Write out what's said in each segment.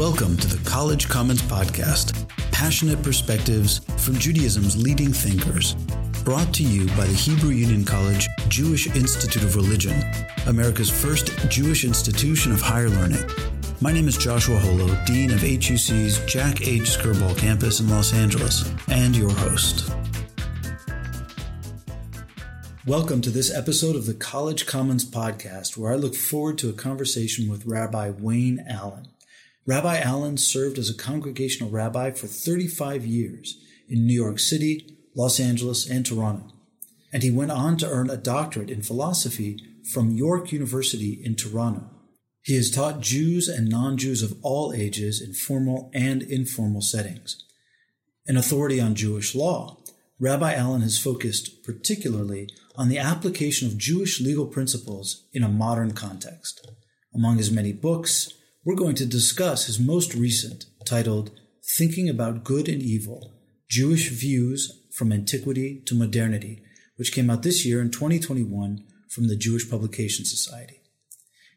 Welcome to the College Commons Podcast, passionate perspectives from Judaism's leading thinkers. Brought to you by the Hebrew Union College Jewish Institute of Religion, America's first Jewish institution of higher learning. My name is Joshua Holo, Dean of HUC's Jack H. Skirball campus in Los Angeles, and your host. Welcome to this episode of the College Commons Podcast, where I look forward to a conversation with Rabbi Wayne Allen. Rabbi Allen served as a congregational rabbi for 35 years in New York City, Los Angeles, and Toronto. And he went on to earn a doctorate in philosophy from York University in Toronto. He has taught Jews and non Jews of all ages in formal and informal settings. An authority on Jewish law, Rabbi Allen has focused particularly on the application of Jewish legal principles in a modern context. Among his many books, we're going to discuss his most recent, titled Thinking About Good and Evil Jewish Views from Antiquity to Modernity, which came out this year in 2021 from the Jewish Publication Society.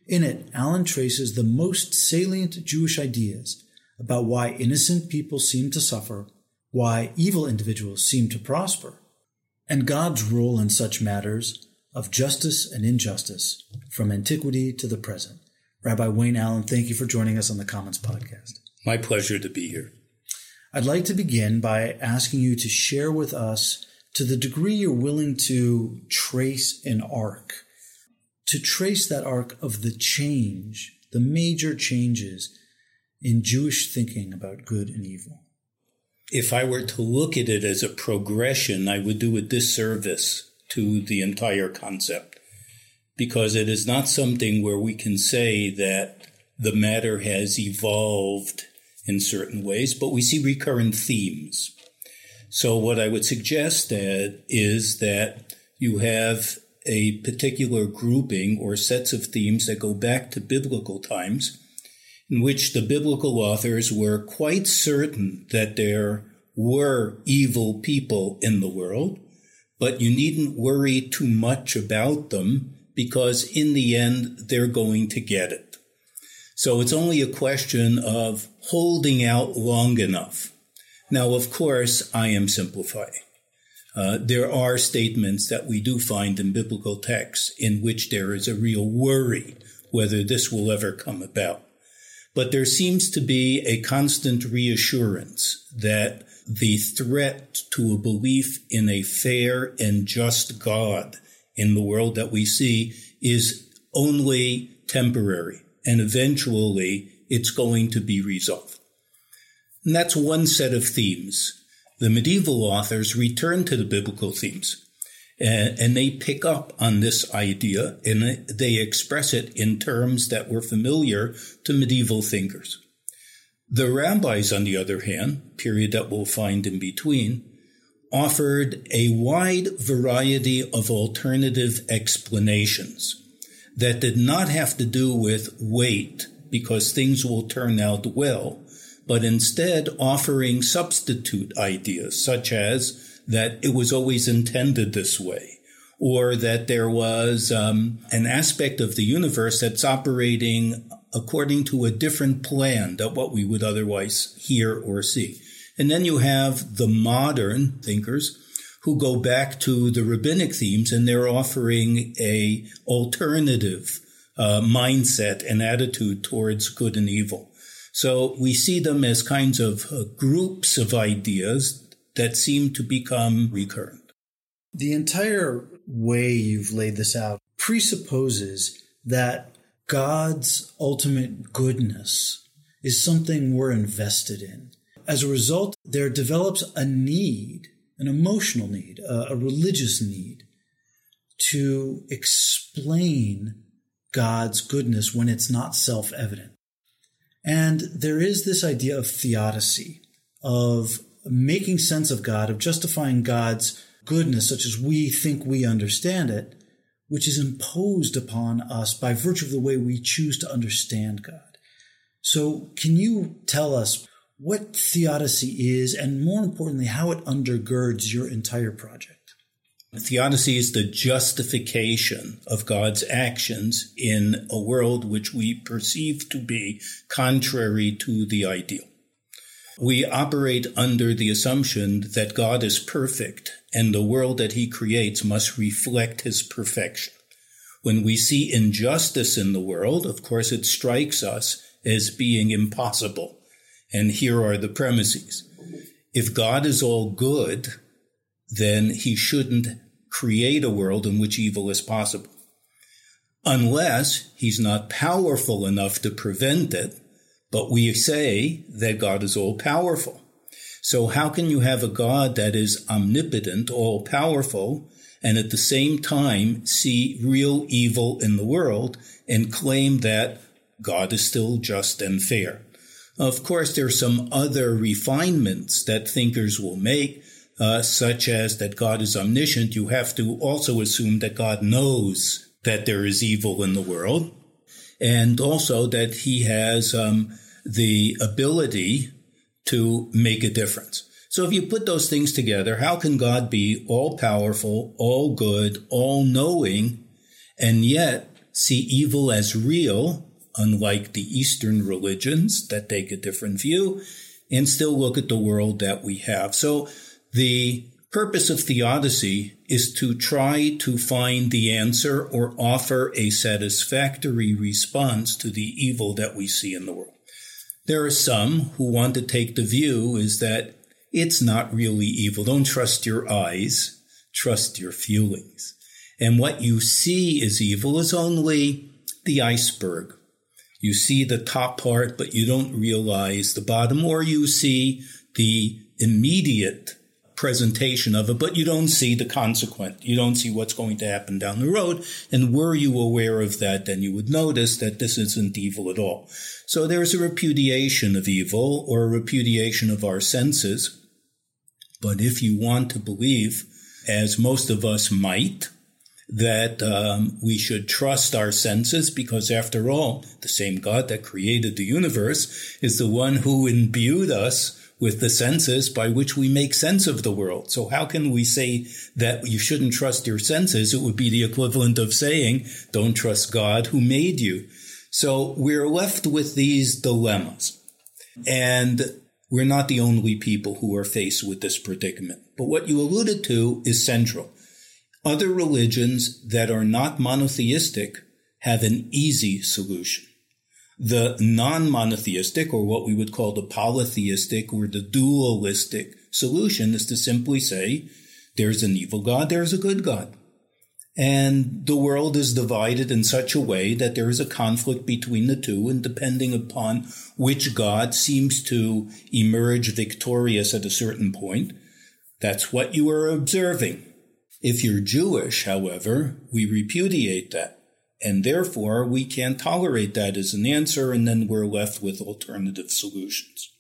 In it, Allen traces the most salient Jewish ideas about why innocent people seem to suffer, why evil individuals seem to prosper, and God's role in such matters of justice and injustice from antiquity to the present. Rabbi Wayne Allen, thank you for joining us on the Commons Podcast. My pleasure to be here. I'd like to begin by asking you to share with us, to the degree you're willing to trace an arc, to trace that arc of the change, the major changes in Jewish thinking about good and evil. If I were to look at it as a progression, I would do a disservice to the entire concept because it is not something where we can say that the matter has evolved in certain ways, but we see recurrent themes. So what I would suggest that is that you have a particular grouping or sets of themes that go back to biblical times in which the biblical authors were quite certain that there were evil people in the world, but you needn't worry too much about them because in the end, they're going to get it. So it's only a question of holding out long enough. Now, of course, I am simplifying. Uh, there are statements that we do find in biblical texts in which there is a real worry whether this will ever come about. But there seems to be a constant reassurance that the threat to a belief in a fair and just God in the world that we see is only temporary and eventually it's going to be resolved. And that's one set of themes. The medieval authors return to the biblical themes and, and they pick up on this idea and they express it in terms that were familiar to medieval thinkers. The rabbis, on the other hand, period that we'll find in between, offered a wide variety of alternative explanations that did not have to do with wait because things will turn out well, but instead offering substitute ideas such as that it was always intended this way or that there was um, an aspect of the universe that's operating according to a different plan than what we would otherwise hear or see. And then you have the modern thinkers who go back to the rabbinic themes and they're offering a alternative uh, mindset and attitude towards good and evil. So we see them as kinds of uh, groups of ideas that seem to become recurrent. The entire way you've laid this out presupposes that God's ultimate goodness is something we're invested in. As a result, there develops a need, an emotional need, a, a religious need to explain God's goodness when it's not self evident. And there is this idea of theodicy, of making sense of God, of justifying God's goodness such as we think we understand it, which is imposed upon us by virtue of the way we choose to understand God. So, can you tell us what theodicy is, and more importantly, how it undergirds your entire project. Theodicy is the justification of God's actions in a world which we perceive to be contrary to the ideal. We operate under the assumption that God is perfect and the world that he creates must reflect his perfection. When we see injustice in the world, of course, it strikes us as being impossible. And here are the premises. If God is all good, then he shouldn't create a world in which evil is possible. Unless he's not powerful enough to prevent it, but we say that God is all powerful. So how can you have a God that is omnipotent, all powerful, and at the same time see real evil in the world and claim that God is still just and fair? Of course, there are some other refinements that thinkers will make, uh, such as that God is omniscient, you have to also assume that God knows that there is evil in the world, and also that he has um, the ability to make a difference. So if you put those things together, how can God be all powerful, all good, all knowing, and yet see evil as real, unlike the Eastern religions that take a different view, and still look at the world that we have? So the purpose of theodicy is to try to find the answer or offer a satisfactory response to the evil that we see in the world. There are some who want to take the view is that it's not really evil. Don't trust your eyes, trust your feelings. And what you see is evil is only the iceberg. You see the top part, but you don't realize the bottom, or you see the immediate presentation of it, but you don't see the consequent. You don't see what's going to happen down the road. And were you aware of that, then you would notice that this isn't evil at all. So there's a repudiation of evil or a repudiation of our senses. But if you want to believe, as most of us might, that um, we should trust our senses because, after all, the same God that created the universe is the one who imbued us with the senses by which we make sense of the world. So how can we say that you shouldn't trust your senses? It would be the equivalent of saying, don't trust God who made you. So we're left with these dilemmas. And we're not the only people who are faced with this predicament. But what you alluded to is central. Other religions that are not monotheistic have an easy solution. The non-monotheistic, or what we would call the polytheistic or the dualistic solution is to simply say, there's an evil God, there's a good God. And the world is divided in such a way that there is a conflict between the two, and depending upon which God seems to emerge victorious at a certain point, that's what you are observing. If you're Jewish, however, we repudiate that. And therefore, we can't tolerate that as an answer, and then we're left with alternative solutions.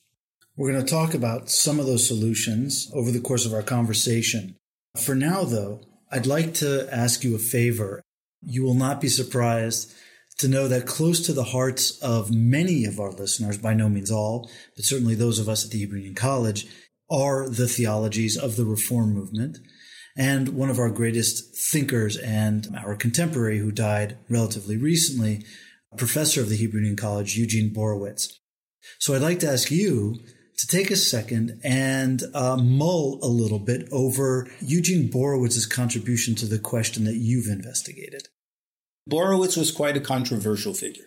We're going to talk about some of those solutions over the course of our conversation. For now, though, I'd like to ask you a favor. You will not be surprised to know that close to the hearts of many of our listeners, by no means all, but certainly those of us at the Hebrew Union College, are the theologies of the Reform movement and one of our greatest thinkers and our contemporary who died relatively recently, a professor of the Hebrew Union College, Eugene Borowitz. So I'd like to ask you to take a second and uh, mull a little bit over Eugene Borowitz's contribution to the question that you've investigated. Borowitz was quite a controversial figure.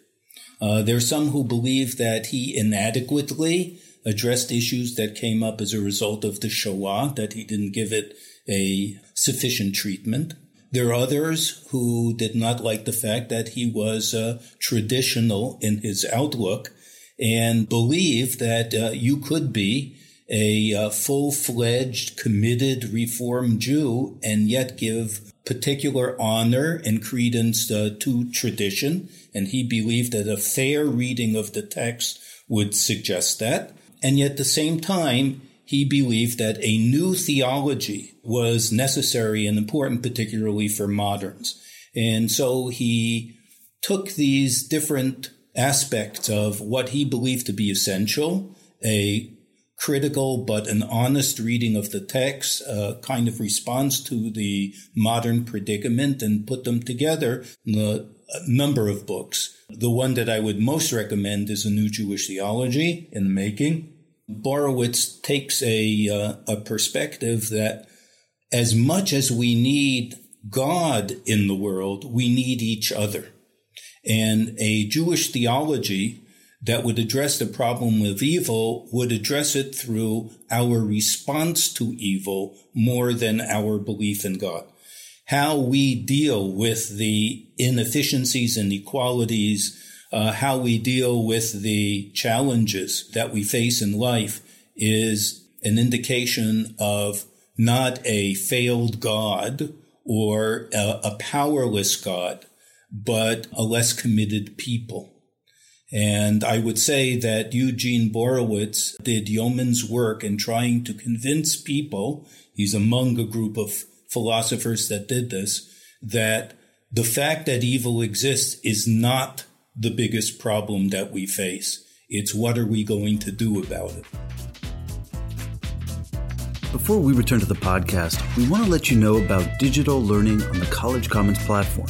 Uh, there are some who believe that he inadequately addressed issues that came up as a result of the Shoah, that he didn't give it a sufficient treatment. There are others who did not like the fact that he was uh, traditional in his outlook and believed that uh, you could be a uh, full-fledged, committed Reform Jew and yet give particular honor and credence uh, to tradition. And he believed that a fair reading of the text would suggest that. And yet at the same time, he believed that a new theology was necessary and important, particularly for moderns. And so he took these different aspects of what he believed to be essential, a critical but an honest reading of the text, uh, kind of responds to the modern predicament and put them together in a number of books. The one that I would most recommend is A New Jewish Theology in the Making. Borowitz takes a, uh, a perspective that as much as we need God in the world, we need each other. And a Jewish theology that would address the problem of evil would address it through our response to evil more than our belief in God. How we deal with the inefficiencies and inequalities, uh, how we deal with the challenges that we face in life is an indication of not a failed God or a, a powerless God, but a less committed people. And I would say that Eugene Borowitz did yeoman's work in trying to convince people, he's among a group of philosophers that did this, that the fact that evil exists is not the biggest problem that we face. It's what are we going to do about it? Before we return to the podcast, we want to let you know about digital learning on the College Commons platform.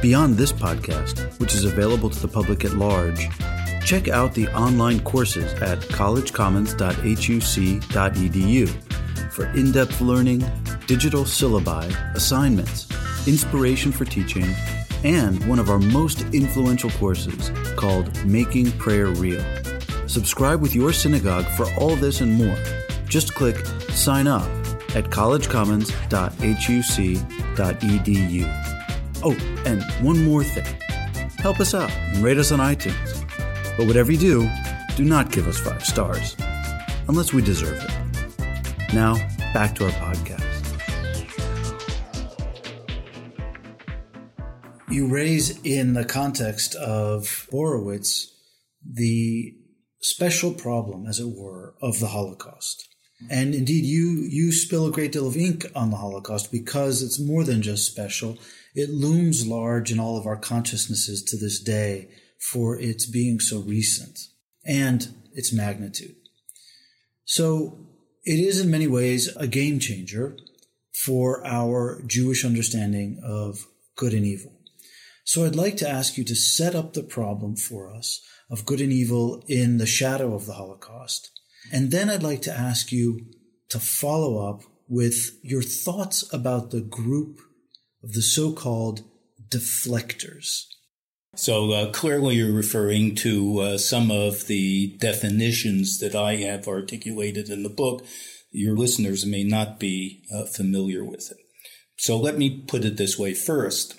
Beyond this podcast, which is available to the public at large, check out the online courses at collegecommons.huc.edu for in depth learning, digital syllabi, assignments, inspiration for teaching, and one of our most influential courses called Making Prayer Real. Subscribe with your synagogue for all this and more. Just click Sign Up at collegecommons.huc.edu. Oh, and one more thing help us out and rate us on iTunes. But whatever you do, do not give us five stars, unless we deserve it. Now, back to our podcast. You raise in the context of Borowitz the special problem, as it were, of the Holocaust. And indeed, you, you spill a great deal of ink on the Holocaust because it's more than just special. It looms large in all of our consciousnesses to this day for its being so recent and its magnitude. So it is in many ways a game changer for our Jewish understanding of good and evil. So I'd like to ask you to set up the problem for us of good and evil in the shadow of the Holocaust. And then I'd like to ask you to follow up with your thoughts about the group of the so called deflectors. So uh, clearly, you're referring to uh, some of the definitions that I have articulated in the book. Your listeners may not be uh, familiar with it. So let me put it this way first.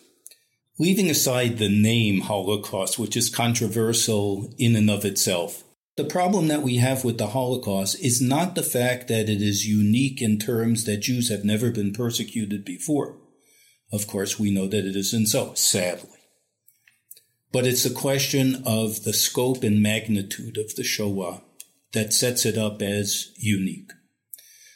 Leaving aside the name Holocaust, which is controversial in and of itself, the problem that we have with the Holocaust is not the fact that it is unique in terms that Jews have never been persecuted before. Of course, we know that it isn't so, sadly. But it's a question of the scope and magnitude of the Shoah that sets it up as unique.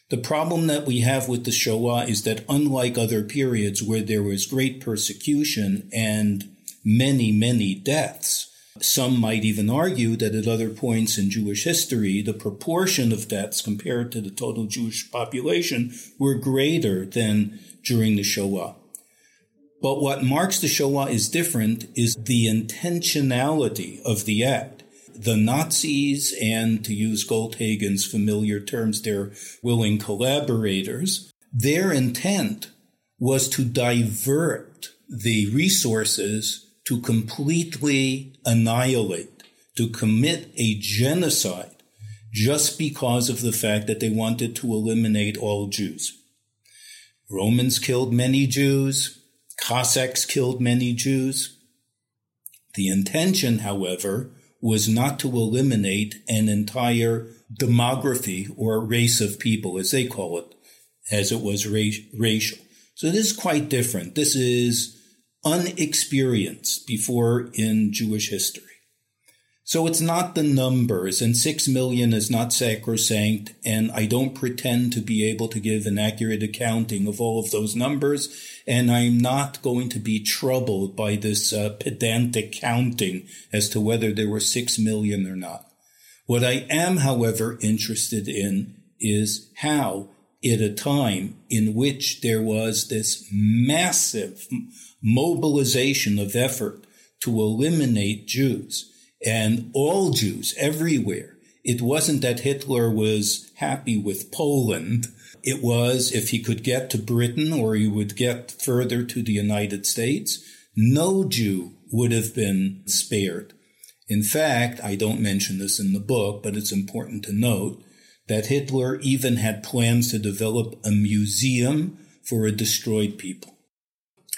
The problem that we have with the Shoah is that unlike other periods where there was great persecution and many, many deaths, some might even argue that at other points in Jewish history, the proportion of deaths compared to the total Jewish population were greater than during the Shoah. But what marks the Shoah is different is the intentionality of the act. The Nazis, and to use Goldhagen's familiar terms, their willing collaborators, their intent was to divert the resources to completely annihilate, to commit a genocide just because of the fact that they wanted to eliminate all Jews. Romans killed many Jews. Cossacks killed many Jews. The intention, however, was not to eliminate an entire demography or race of people, as they call it, as it was ra- racial. So this is quite different. This is unexperienced before in Jewish history. So it's not the numbers, and six million is not sacrosanct, and I don't pretend to be able to give an accurate accounting of all of those numbers, and I'm not going to be troubled by this uh, pedantic counting as to whether there were six million or not. What I am, however, interested in is how, at a time in which there was this massive mobilization of effort to eliminate Jews and all Jews everywhere, it wasn't that Hitler was happy with Poland. It was if he could get to Britain or he would get further to the United States, no Jew would have been spared. In fact, I don't mention this in the book, but it's important to note that Hitler even had plans to develop a museum for a destroyed people.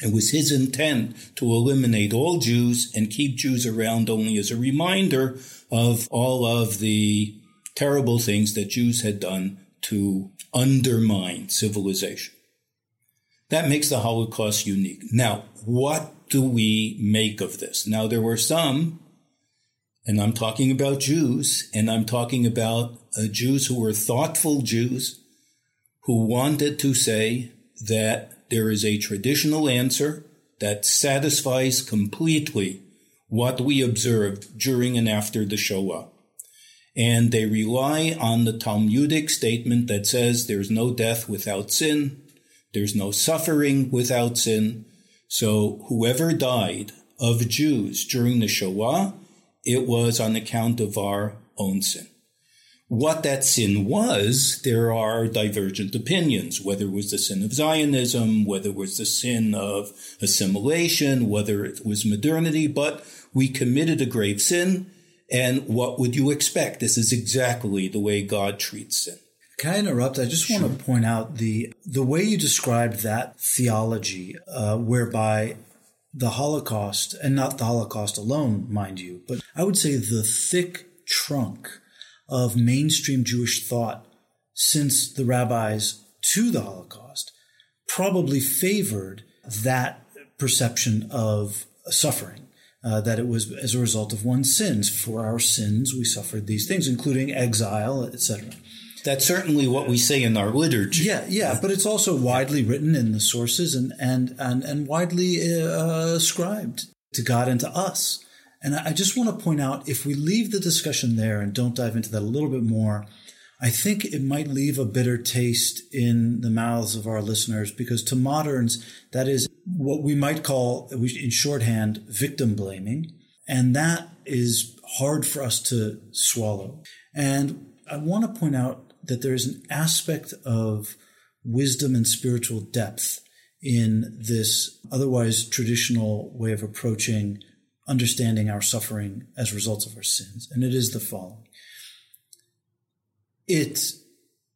It was his intent to eliminate all Jews and keep Jews around only as a reminder of all of the terrible things that Jews had done to undermine civilization. That makes the Holocaust unique. Now, what do we make of this? Now, there were some, and I'm talking about Jews, and I'm talking about uh, Jews who were thoughtful Jews who wanted to say that there is a traditional answer that satisfies completely what we observed during and after the Shoah. And they rely on the Talmudic statement that says there's no death without sin, there's no suffering without sin. So whoever died of Jews during the Shoah, it was on account of our own sin. What that sin was, there are divergent opinions, whether it was the sin of Zionism, whether it was the sin of assimilation, whether it was modernity, but we committed a grave sin. And what would you expect? This is exactly the way God treats sin. Can I interrupt? I just sure. want to point out the the way you described that theology, uh, whereby the Holocaust, and not the Holocaust alone, mind you, but I would say the thick trunk of mainstream Jewish thought since the rabbis to the Holocaust probably favored that perception of suffering. Uh, that it was as a result of one's sins. For our sins, we suffered these things, including exile, etc. That's certainly what we say in our liturgy. Yeah, yeah, but it's also widely written in the sources and and and, and widely uh, ascribed to God and to us. And I just want to point out if we leave the discussion there and don't dive into that a little bit more, I think it might leave a bitter taste in the mouths of our listeners because to moderns, that is what we might call, in shorthand, victim blaming. And that is hard for us to swallow. And I want to point out that there is an aspect of wisdom and spiritual depth in this otherwise traditional way of approaching understanding our suffering as results of our sins. And it is the following it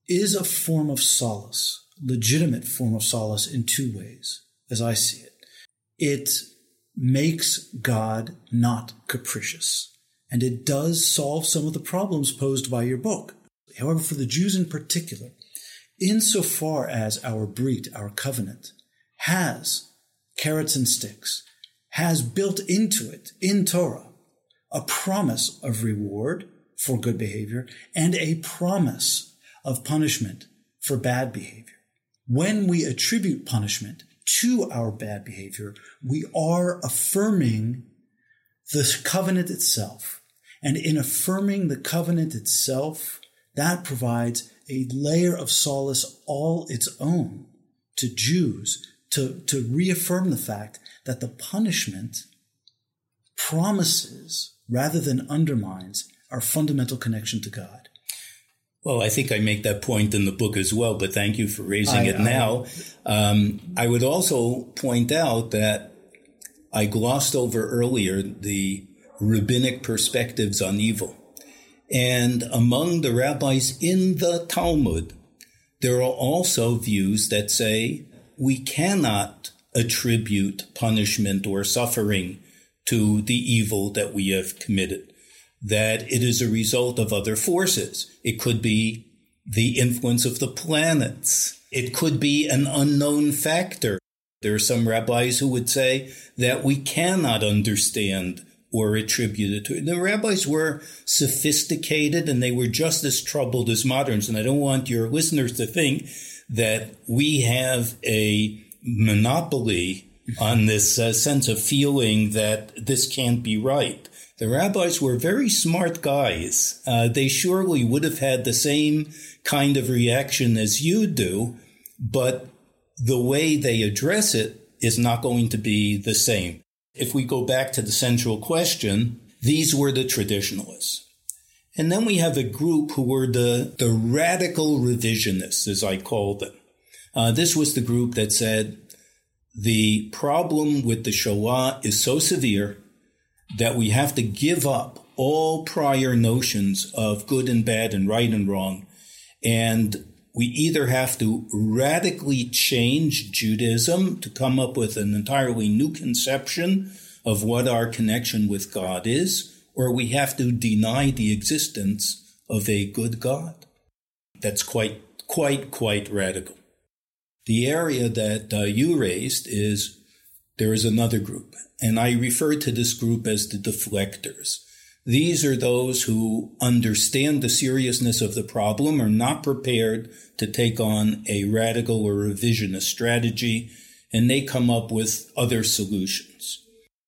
is a form of solace, legitimate form of solace in two ways, as I see it. It makes God not capricious, and it does solve some of the problems posed by your book. However, for the Jews in particular, insofar as our brit, our covenant, has carrots and sticks, has built into it, in Torah, a promise of reward for good behavior and a promise of punishment for bad behavior. When we attribute punishment to our bad behavior, we are affirming the covenant itself. And in affirming the covenant itself, that provides a layer of solace all its own to Jews to, to reaffirm the fact that the punishment promises rather than undermines our fundamental connection to God. Well, I think I make that point in the book as well, but thank you for raising I, it now. Um, I would also point out that I glossed over earlier the rabbinic perspectives on evil. And among the rabbis in the Talmud, there are also views that say we cannot attribute punishment or suffering to the evil that we have committed, that it is a result of other forces. It could be the influence of the planets. It could be an unknown factor. There are some rabbis who would say that we cannot understand or attribute it to. The rabbis were sophisticated and they were just as troubled as moderns. And I don't want your listeners to think that we have a monopoly on this uh, sense of feeling that this can't be right. The rabbis were very smart guys. Uh, they surely would have had the same kind of reaction as you do, but the way they address it is not going to be the same. If we go back to the central question, these were the traditionalists. And then we have a group who were the, the radical revisionists, as I call them. Uh, this was the group that said the problem with the Shoah is so severe that we have to give up all prior notions of good and bad and right and wrong. And we either have to radically change Judaism to come up with an entirely new conception of what our connection with God is, or we have to deny the existence of a good God. That's quite, quite, quite radical. The area that uh, you raised is there is another group, and I refer to this group as the deflectors. These are those who understand the seriousness of the problem, are not prepared to take on a radical or revisionist strategy, and they come up with other solutions.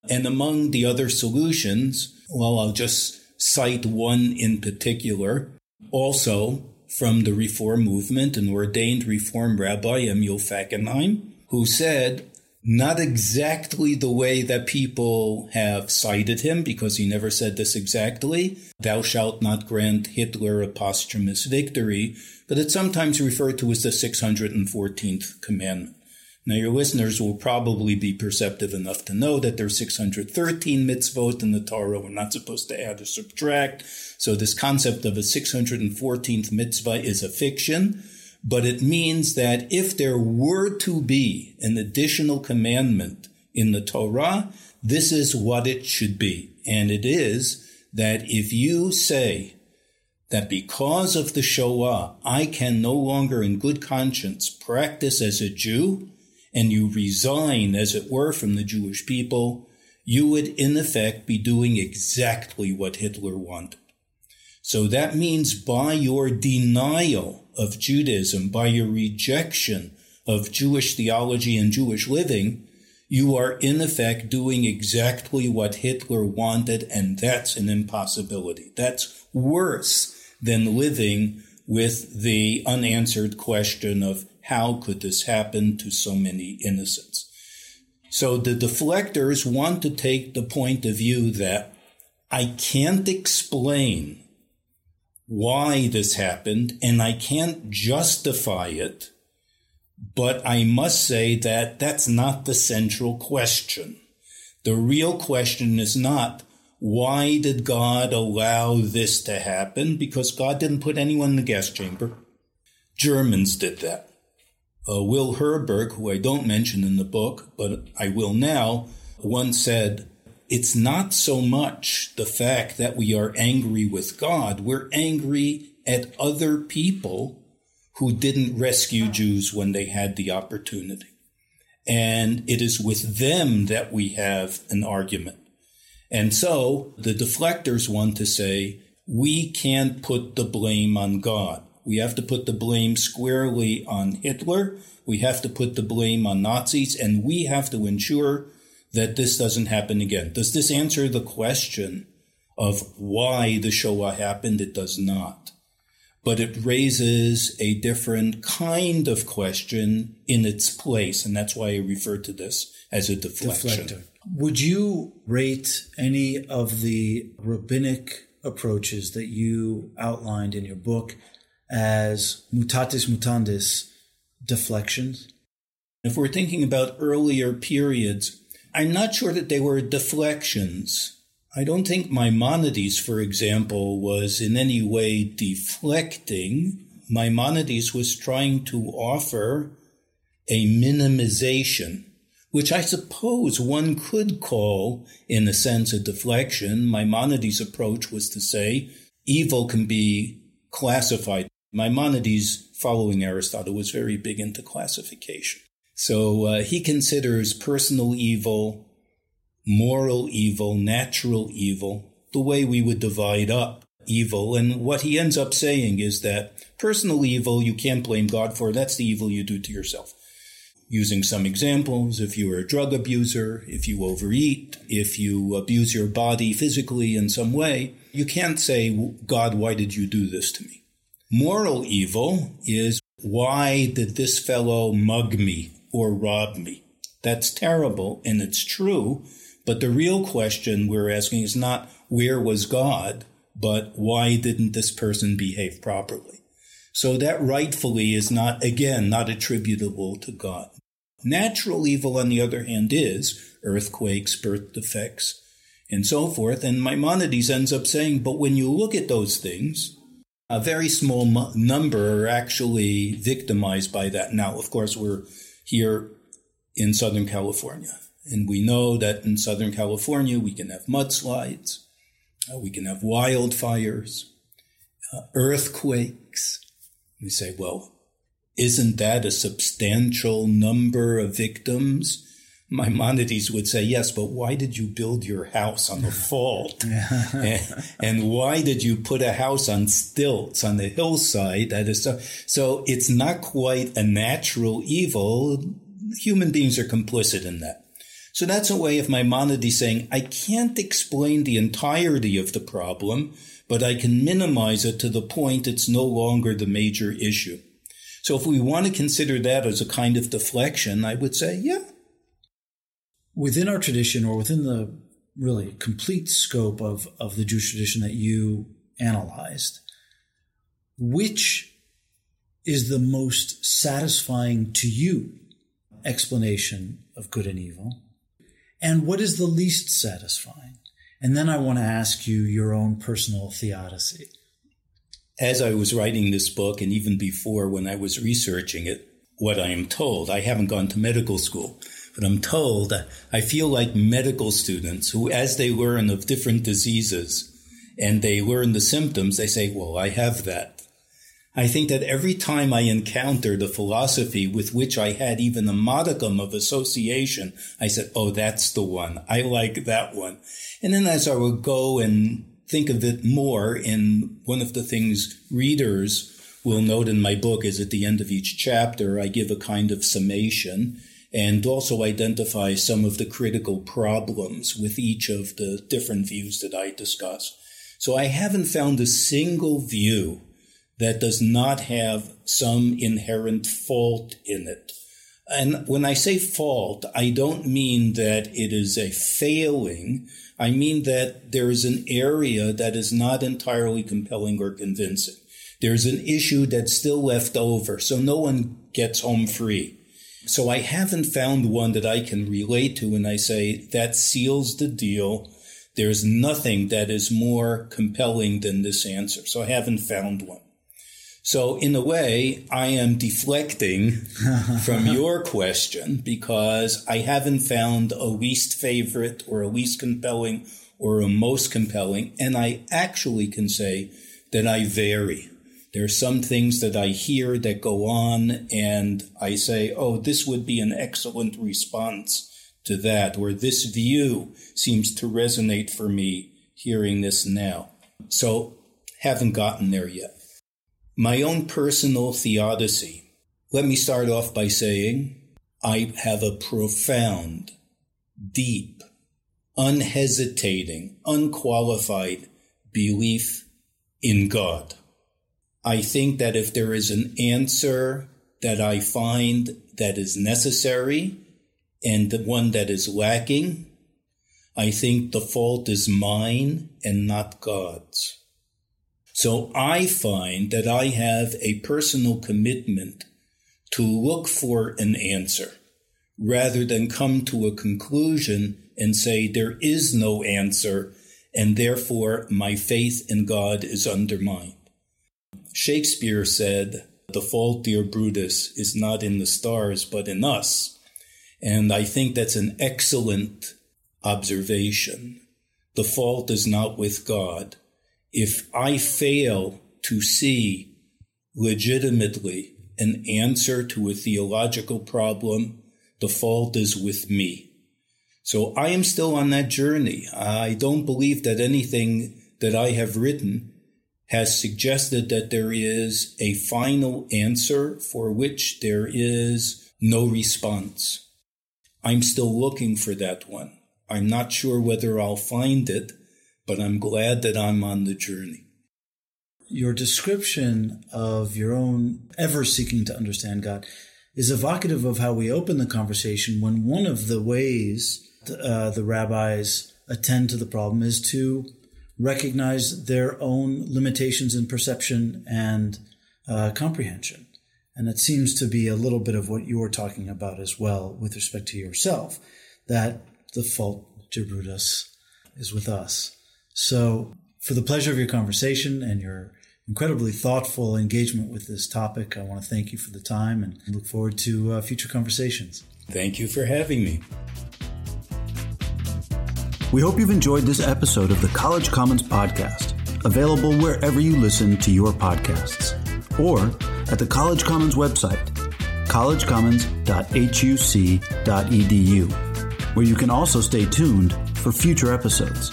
And among the other solutions, well, I'll just cite one in particular. Also from the Reform movement, an ordained Reform rabbi, Emil Fackenheim, who said, not exactly the way that people have cited him, because he never said this exactly. Thou shalt not grant Hitler a posthumous victory, but it's sometimes referred to as the 614th commandment. Now, your listeners will probably be perceptive enough to know that there are 613 mitzvot in the Torah. We're not supposed to add or subtract. So this concept of a 614th mitzvah is a fiction, but it means that if there were to be an additional commandment in the Torah, this is what it should be. And it is that if you say that because of the Shoah, I can no longer in good conscience practice as a Jew, and you resign, as it were, from the Jewish people, you would in effect be doing exactly what Hitler wanted. So that means by your denial of Judaism, by your rejection of Jewish theology and Jewish living, you are in effect doing exactly what Hitler wanted, and that's an impossibility. That's worse than living with the unanswered question of how could this happen to so many innocents? So the deflectors want to take the point of view that I can't explain why this happened and I can't justify it, but I must say that that's not the central question. The real question is not why did God allow this to happen? Because God didn't put anyone in the gas chamber. Germans did that uh, Will Herberg, who I don't mention in the book, but I will now, once said, it's not so much the fact that we are angry with God, we're angry at other people who didn't rescue Jews when they had the opportunity. And it is with them that we have an argument. And so the deflectors want to say, we can't put the blame on God. We have to put the blame squarely on Hitler. We have to put the blame on Nazis, and we have to ensure that this doesn't happen again. Does this answer the question of why the Shoah happened? It does not. But it raises a different kind of question in its place, and that's why I refer to this as a deflection. Deflector. Would you rate any of the rabbinic approaches that you outlined in your book as mutatis mutandis deflections? If we're thinking about earlier periods, I'm not sure that they were deflections. I don't think Maimonides, for example, was in any way deflecting. Maimonides was trying to offer a minimization, which I suppose one could call, in a sense, a deflection. Maimonides' approach was to say evil can be classified Maimonides, following Aristotle, was very big into classification. So uh, he considers personal evil, moral evil, natural evil, the way we would divide up evil. And what he ends up saying is that personal evil, you can't blame God for. That's the evil you do to yourself. using some examples, if you're a drug abuser, if you overeat, if you abuse your body physically in some way, you can't say, God, why did you do this to me? Moral evil is, why did this fellow mug me or rob me? That's terrible and it's true. But the real question we're asking is not where was God, but why didn't this person behave properly? So that rightfully is not, again, not attributable to God. Natural evil, on the other hand, is earthquakes, birth defects, and so forth. And Maimonides ends up saying, but when you look at those things, a very small number are actually victimized by that. Now, of course, we're here in Southern California. And we know that in Southern California, we can have mudslides, uh, we can have wildfires, uh, earthquakes. We say, well, isn't that a substantial number of victims? Maimonides would say, yes, but why did you build your house on the fault? and, and, why did you put a house on stilts on the hillside? That is so, so it's not quite a natural evil. Human beings are complicit in that. So that's a way of Maimonides saying, I can't explain the entirety of the problem, but I can minimize it to the point it's no longer the major issue. So if we want to consider that as a kind of deflection, I would say, yeah, within our tradition or within the really complete scope of, of the Jewish tradition that you analyzed, which is the most satisfying to you explanation of good and evil? And what is the least satisfying? And then I want to ask you your own personal theodicy. As I was writing this book, and even before when I was researching it, what I am told, I haven't gone to medical school, but I'm told I feel like medical students who, as they learn of different diseases and they learn the symptoms, they say, well, I have that. I think that every time I encountered a philosophy with which I had even a modicum of association, I said, oh, that's the one. I like that one. And then as I would go and think of it more in one of the things readers will note in my book is at the end of each chapter, I give a kind of summation and also identify some of the critical problems with each of the different views that I discuss. So I haven't found a single view that does not have some inherent fault in it. And when I say fault, I don't mean that it is a failing. I mean that there is an area that is not entirely compelling or convincing. There's an issue that's still left over, so no one gets home free. So I haven't found one that I can relate to and I say that seals the deal. There's nothing that is more compelling than this answer. So I haven't found one. So in a way, I am deflecting from your question because I haven't found a least favorite or a least compelling or a most compelling. And I actually can say that I vary. There are some things that I hear that go on and I say, oh, this would be an excellent response to that, or this view seems to resonate for me hearing this now. So haven't gotten there yet. My own personal theodicy. Let me start off by saying I have a profound, deep, unhesitating, unqualified belief in God. I think that if there is an answer that I find that is necessary and the one that is lacking, I think the fault is mine and not God's. So I find that I have a personal commitment to look for an answer rather than come to a conclusion and say there is no answer and therefore my faith in God is undermined. Shakespeare said, The fault, dear Brutus, is not in the stars, but in us. And I think that's an excellent observation. The fault is not with God. If I fail to see legitimately an answer to a theological problem, the fault is with me. So I am still on that journey. I don't believe that anything that I have written has suggested that there is a final answer for which there is No response. I'm still looking for that one. I'm not sure whether I'll find it, but I'm glad that I'm on the journey. Your description of your own ever seeking to understand God is evocative of how we open the conversation when one of the ways uh, the rabbis attend to the problem is to recognize their own limitations in perception and uh, comprehension. And it seems to be a little bit of what you're talking about as well with respect to yourself, that the fault dear Brutus is with us. So, for the pleasure of your conversation and your incredibly thoughtful engagement with this topic, I want to thank you for the time and look forward to uh, future conversations. Thank you for having me. We hope you've enjoyed this episode of the College Commons Podcast, available wherever you listen to your podcasts, or at the College Commons website, collegecommons.huc.edu, where you can also stay tuned for future episodes.